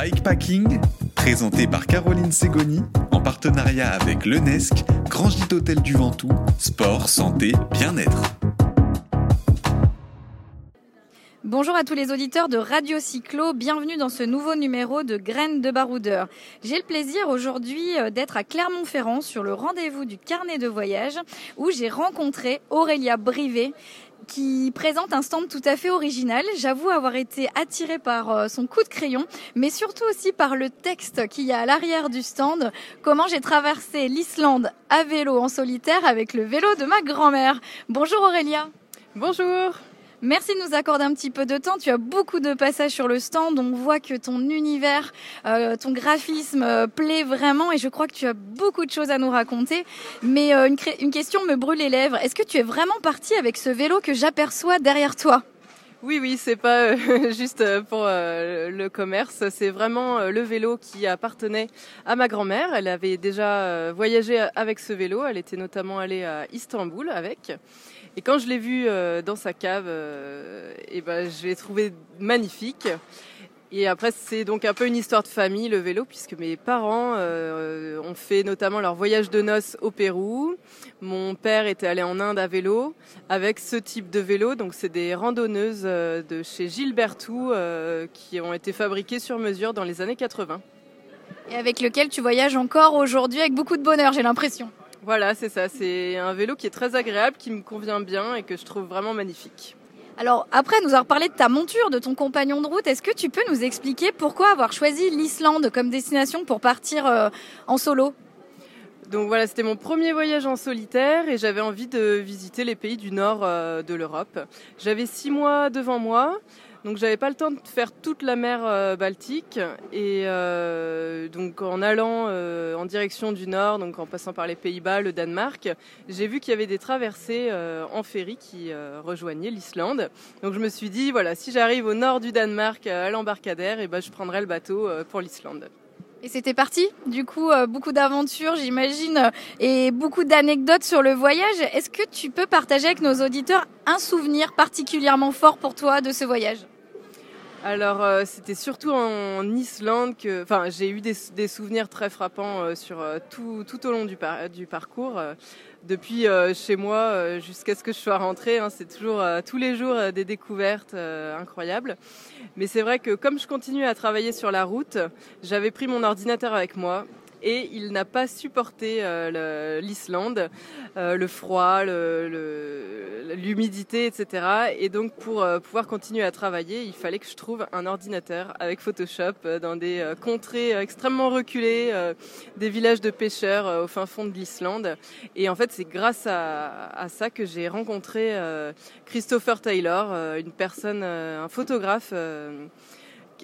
Bikepacking, présenté par Caroline Segoni, en partenariat avec l'UNESC, Grand Gîte Hôtel du Ventoux, sport, santé, bien-être. Bonjour à tous les auditeurs de Radio Cyclo, bienvenue dans ce nouveau numéro de Graines de Baroudeur. J'ai le plaisir aujourd'hui euh, d'être à Clermont-Ferrand sur le rendez-vous du carnet de voyage où j'ai rencontré Aurélia Brivet qui présente un stand tout à fait original. J'avoue avoir été attirée par euh, son coup de crayon, mais surtout aussi par le texte qu'il y a à l'arrière du stand. Comment j'ai traversé l'Islande à vélo en solitaire avec le vélo de ma grand-mère. Bonjour Aurélia. Bonjour. Merci de nous accorder un petit peu de temps. Tu as beaucoup de passages sur le stand. On voit que ton univers, euh, ton graphisme euh, plaît vraiment et je crois que tu as beaucoup de choses à nous raconter. Mais euh, une, une, question me brûle les lèvres. Est-ce que tu es vraiment parti avec ce vélo que j'aperçois derrière toi? Oui, oui, c'est pas juste pour le commerce, c'est vraiment le vélo qui appartenait à ma grand-mère. Elle avait déjà voyagé avec ce vélo, elle était notamment allée à Istanbul avec. Et quand je l'ai vu euh, dans sa cave, euh, et ben, je l'ai trouvé magnifique. Et après, c'est donc un peu une histoire de famille, le vélo, puisque mes parents euh, ont fait notamment leur voyage de noces au Pérou. Mon père était allé en Inde à vélo avec ce type de vélo. Donc, c'est des randonneuses de chez Gilbertou qui ont été fabriquées sur mesure dans les années 80. Et avec lequel tu voyages encore aujourd'hui avec beaucoup de bonheur, j'ai l'impression. Voilà, c'est ça. C'est un vélo qui est très agréable, qui me convient bien et que je trouve vraiment magnifique. Alors après nous avoir parlé de ta monture, de ton compagnon de route, est-ce que tu peux nous expliquer pourquoi avoir choisi l'Islande comme destination pour partir euh, en solo? Donc voilà, c'était mon premier voyage en solitaire et j'avais envie de visiter les pays du nord euh, de l'Europe. J'avais six mois devant moi. Donc j'avais pas le temps de faire toute la mer euh, Baltique et euh, donc en allant euh, en direction du nord, donc en passant par les Pays-Bas, le Danemark, j'ai vu qu'il y avait des traversées en ferry qui rejoignaient l'Islande. Donc je me suis dit voilà, si j'arrive au nord du Danemark à l'embarcadère, et eh ben je prendrai le bateau pour l'Islande. Et c'était parti. Du coup, beaucoup d'aventures, j'imagine, et beaucoup d'anecdotes sur le voyage. Est-ce que tu peux partager avec nos auditeurs un souvenir particulièrement fort pour toi de ce voyage? Alors euh, c'était surtout en Islande que, enfin j'ai eu des, souvenirs très frappants euh, sur euh, tout, tout, au long du, du parcours. depuis chez moi jusqu'à ce que je sois rentrée, hein, c'est toujours tous les jours des découvertes incroyables. Mais c'est vrai que comme je continue à travailler sur la route, j'avais pris mon ordinateur avec moi et il n'a pas supporté euh, l'Islande, euh, le froid, l'humidité, etc. Et donc pour euh, pouvoir continuer à travailler, il fallait que je trouve un ordinateur avec Photoshop dans des contrées extrêmement reculées, des villages de pêcheurs au fin fond de l'Islande. Et en fait, c'est grâce à, à, ça que j'ai rencontré Christopher Taylor, une personne, un photographe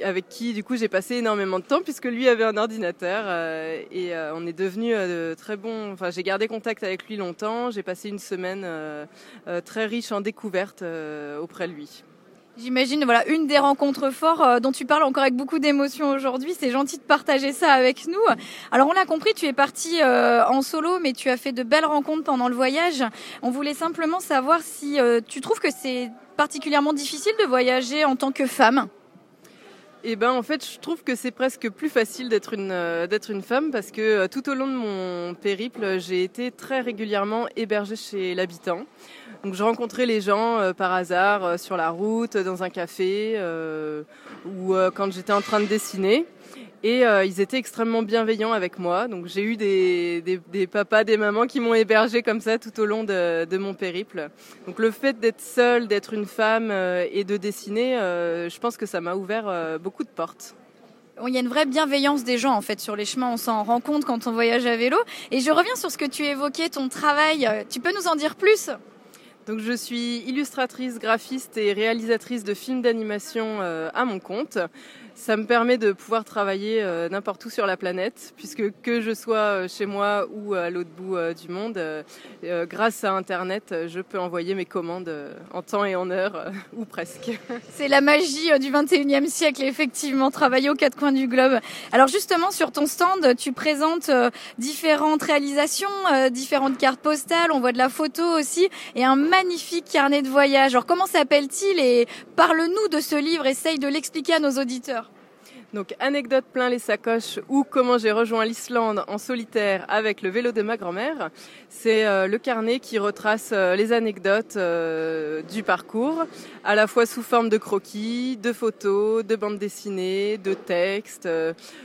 avec qui du coup j'ai passé énormément de temps puisque lui avait un ordinateur euh, et euh, on est devenu euh, très bons. Enfin, j'ai gardé contact avec lui longtemps. J'ai passé une semaine très riche en découvertes auprès de lui. J'imagine, voilà, une des rencontres fortes dont tu parles encore avec beaucoup d'émotion aujourd'hui. C'est gentil de partager ça avec nous. Alors, on l'a compris, tu es parti en solo, mais tu as fait de belles rencontres pendant le voyage. On voulait simplement savoir si tu trouves que c'est particulièrement difficile de voyager en tant que femme? Eh ben en fait, je trouve que c'est presque plus facile d'être une euh, d'être une femme parce que euh, tout au long de mon périple, j'ai été très régulièrement hébergée chez l'habitant. Donc je rencontrais les gens euh, par hasard sur la route, dans un café ou quand j'étais en train de dessiner. Et euh, ils étaient extrêmement bienveillants avec moi. Donc j'ai eu des, des, des, papas, des mamans qui m'ont hébergé comme ça tout au long de, de mon périple. Donc le fait d'être seule, d'être une femme euh, et de dessiner, euh, je pense que ça m'a ouvert beaucoup de portes. Il y a une vraie bienveillance des gens en fait sur les chemins, on s'en rend compte quand on voyage à vélo. Et je reviens sur ce que tu évoquais, ton travail. Tu peux nous en dire plus? Donc je suis illustratrice, graphiste et réalisatrice de films d'animation à mon compte. Ça me permet de pouvoir travailler euh, n'importe où sur la planète, puisque que je sois euh, chez moi ou à l'autre bout euh, du monde, grâce à Internet, je peux envoyer mes commandes en temps et en heure, ou presque. C'est la magie du 21e siècle, effectivement, travailler aux quatre coins du globe. Alors justement, sur ton stand, tu présentes différentes réalisations, différentes cartes postales, on voit de la photo aussi, et un magnifique carnet de voyage. Alors comment s'appelle-t-il et parle-nous de ce livre, essaye de l'expliquer à nos auditeurs. Donc anecdote plein les sacoches ou comment j'ai rejoint l'Islande en solitaire avec le vélo de ma grand-mère. C'est euh, le carnet qui retrace euh, les anecdotes euh, du parcours, à la fois sous forme de croquis, de photos, de bandes dessinées, de textes.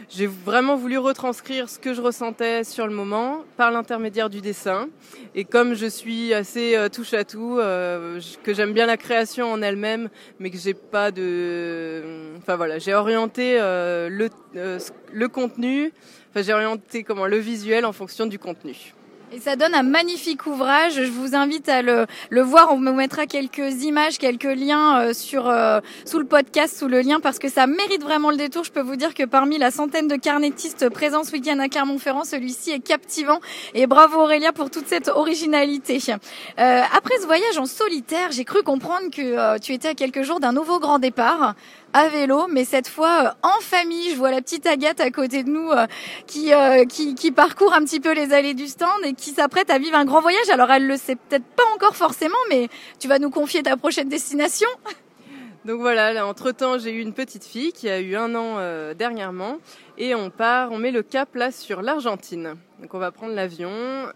j'ai vraiment voulu retranscrire ce que je ressentais sur le moment par l'intermédiaire du dessin. Et comme je suis assez touche à tout, que j'aime bien la création en elle-même, mais que j'ai pas de, enfin voilà, j'ai orienté euh, le, euh, le contenu, enfin, j'ai orienté comment le visuel en fonction du contenu. Et ça donne un magnifique ouvrage. Je vous invite à le, le voir. On vous mettra quelques images, quelques liens euh, sur sous le podcast, sous le lien, parce que ça mérite vraiment le détour. Je peux vous dire que parmi la centaine de carnettistes présents ce week-end à Clermont-Ferrand, celui-ci est captivant. Et bravo Aurélia pour toute cette originalité. Après ce voyage en solitaire, j'ai cru comprendre que tu étais à quelques jours d'un nouveau grand départ à vélo, mais cette fois euh, en famille. Je vois la petite Agathe à côté de nous euh, qui, euh, qui, qui parcourt un petit peu les allées du stand et qui s'apprête à vivre un grand voyage. Alors elle le sait peut-être pas encore forcément, mais tu vas nous confier ta prochaine destination. Donc voilà, entre-temps, j'ai eu une petite fille qui a eu un an dernièrement et on part, on met le cap là sur l'Argentine. Donc on va prendre l'avion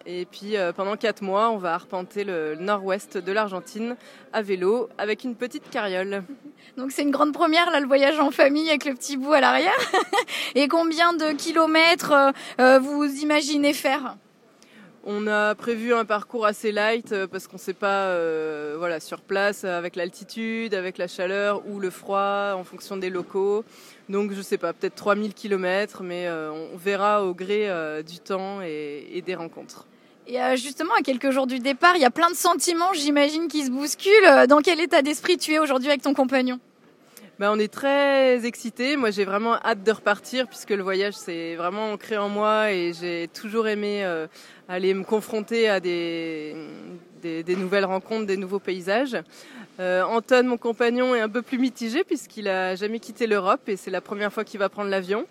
et puis pendant quatre mois, on va arpenter le nord-ouest de l'Argentine à vélo avec une petite carriole. Donc c'est une grande première là le voyage en famille avec le petit bout à l'arrière. Et combien de kilomètres euh, euh, vous imaginez faire? On a prévu un parcours assez light euh, parce qu'on ne sait pas, voilà, sur place avec l'altitude, avec la chaleur ou le froid en fonction des locaux. Donc je sais pas, peut-être 3000 km, mais on verra au gré du temps et, des rencontres. Et justement, à quelques jours du départ, il y a plein de sentiments, j'imagine, qui se bousculent. Dans quel état d'esprit tu es aujourd'hui avec ton compagnon? Ben, on est très excités. Moi, j'ai vraiment hâte de repartir puisque le voyage, c'est vraiment ancré en moi et j'ai toujours aimé euh, aller me confronter à des, des, des, nouvelles rencontres, des nouveaux paysages. Euh, Anton, mon compagnon, est un peu plus mitigé puisqu'il a jamais quitté l'Europe et c'est la première fois qu'il va prendre l'avion.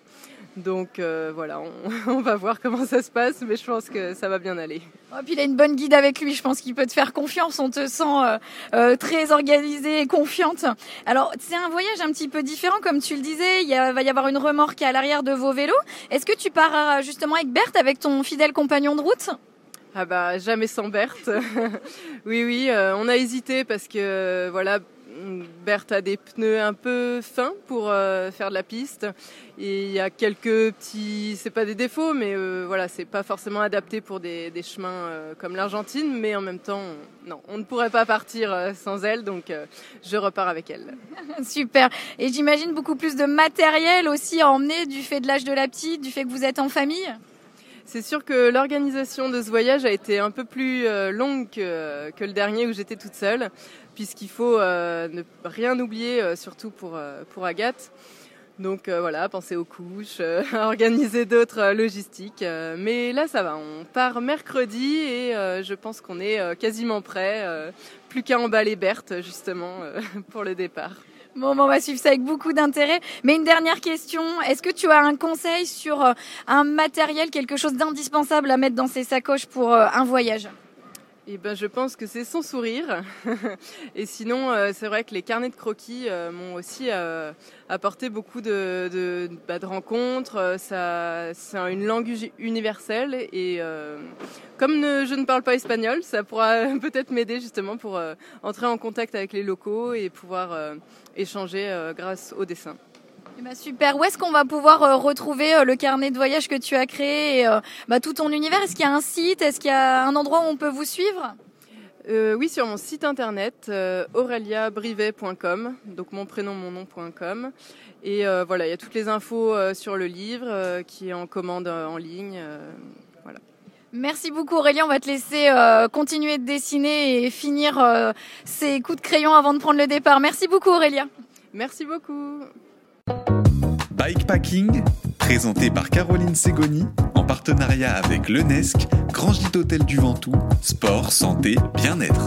Donc euh, voilà, on, va voir comment ça se passe, mais je pense que ça va bien aller. Oh, puis il a une bonne guide avec lui, je pense qu'il peut te faire confiance, on te sent euh, euh, très organisée et confiante. Alors c'est un voyage un petit peu différent, comme tu le disais, il va y avoir une remorque à l'arrière de vos vélos. Est-ce que tu pars justement avec Berthe, avec ton fidèle compagnon de route? Ah bah jamais sans Berthe. oui oui, on a hésité parce que voilà Berthe a des pneus un peu fins pour euh, faire de la piste. Et il y a quelques petits, c'est pas des défauts, mais euh, voilà, c'est pas forcément adapté pour des, chemins euh, comme l'Argentine. Mais en même temps, non, on ne pourrait pas partir sans elle, donc je repars avec elle. Super. Et j'imagine beaucoup plus de matériel aussi à emmener du fait de l'âge de la petite, du fait que vous êtes en famille? C'est sûr que l'organisation de ce voyage a été un peu plus longue que, que le dernier où j'étais toute seule puisqu'il faut euh, ne rien oublier, euh, surtout pour, euh, pour Agathe. Donc voilà, penser aux couches, organiser d'autres logistiques. mais là, ça va. On part mercredi et je pense qu'on est quasiment prêt. plus qu'à emballer Berthe, justement, pour le départ. Bon, on va suivre ça avec beaucoup d'intérêt. Mais une dernière question. Est-ce que tu as un conseil sur un matériel, quelque chose d'indispensable à mettre dans ses sacoches pour un voyage? Eh ben, je pense que c'est son sourire. et sinon, euh, c'est vrai que les carnets de croquis euh, m'ont aussi euh, apporté beaucoup de, de, bah, de rencontres. C'est une langue universelle et comme je ne parle pas espagnol, ça pourra peut-être m'aider justement pour entrer en contact avec les locaux et pouvoir échanger grâce au dessin. Eh ben, super. Où est-ce qu'on va pouvoir euh, retrouver euh, le carnet de voyage que tu as créé et euh, bah, tout ton univers? Est-ce qu'il y a un site? Est-ce qu'il y a un endroit où on peut vous suivre? Oui, sur mon site internet aureliabrivet.com, donc mon prénom, mon nom.com. Et voilà, il y a toutes les infos sur le livre qui est en commande en ligne. voilà. Merci beaucoup Aurélien, on va te laisser continuer de dessiner et finir ces coups de crayon avant de prendre le départ. Merci beaucoup Aurélien. Merci beaucoup. Bikepacking, présenté par Caroline Segoni, en partenariat avec l'UNESC, Grand Gîte Hôtel du Ventoux, sport, santé, bien-être.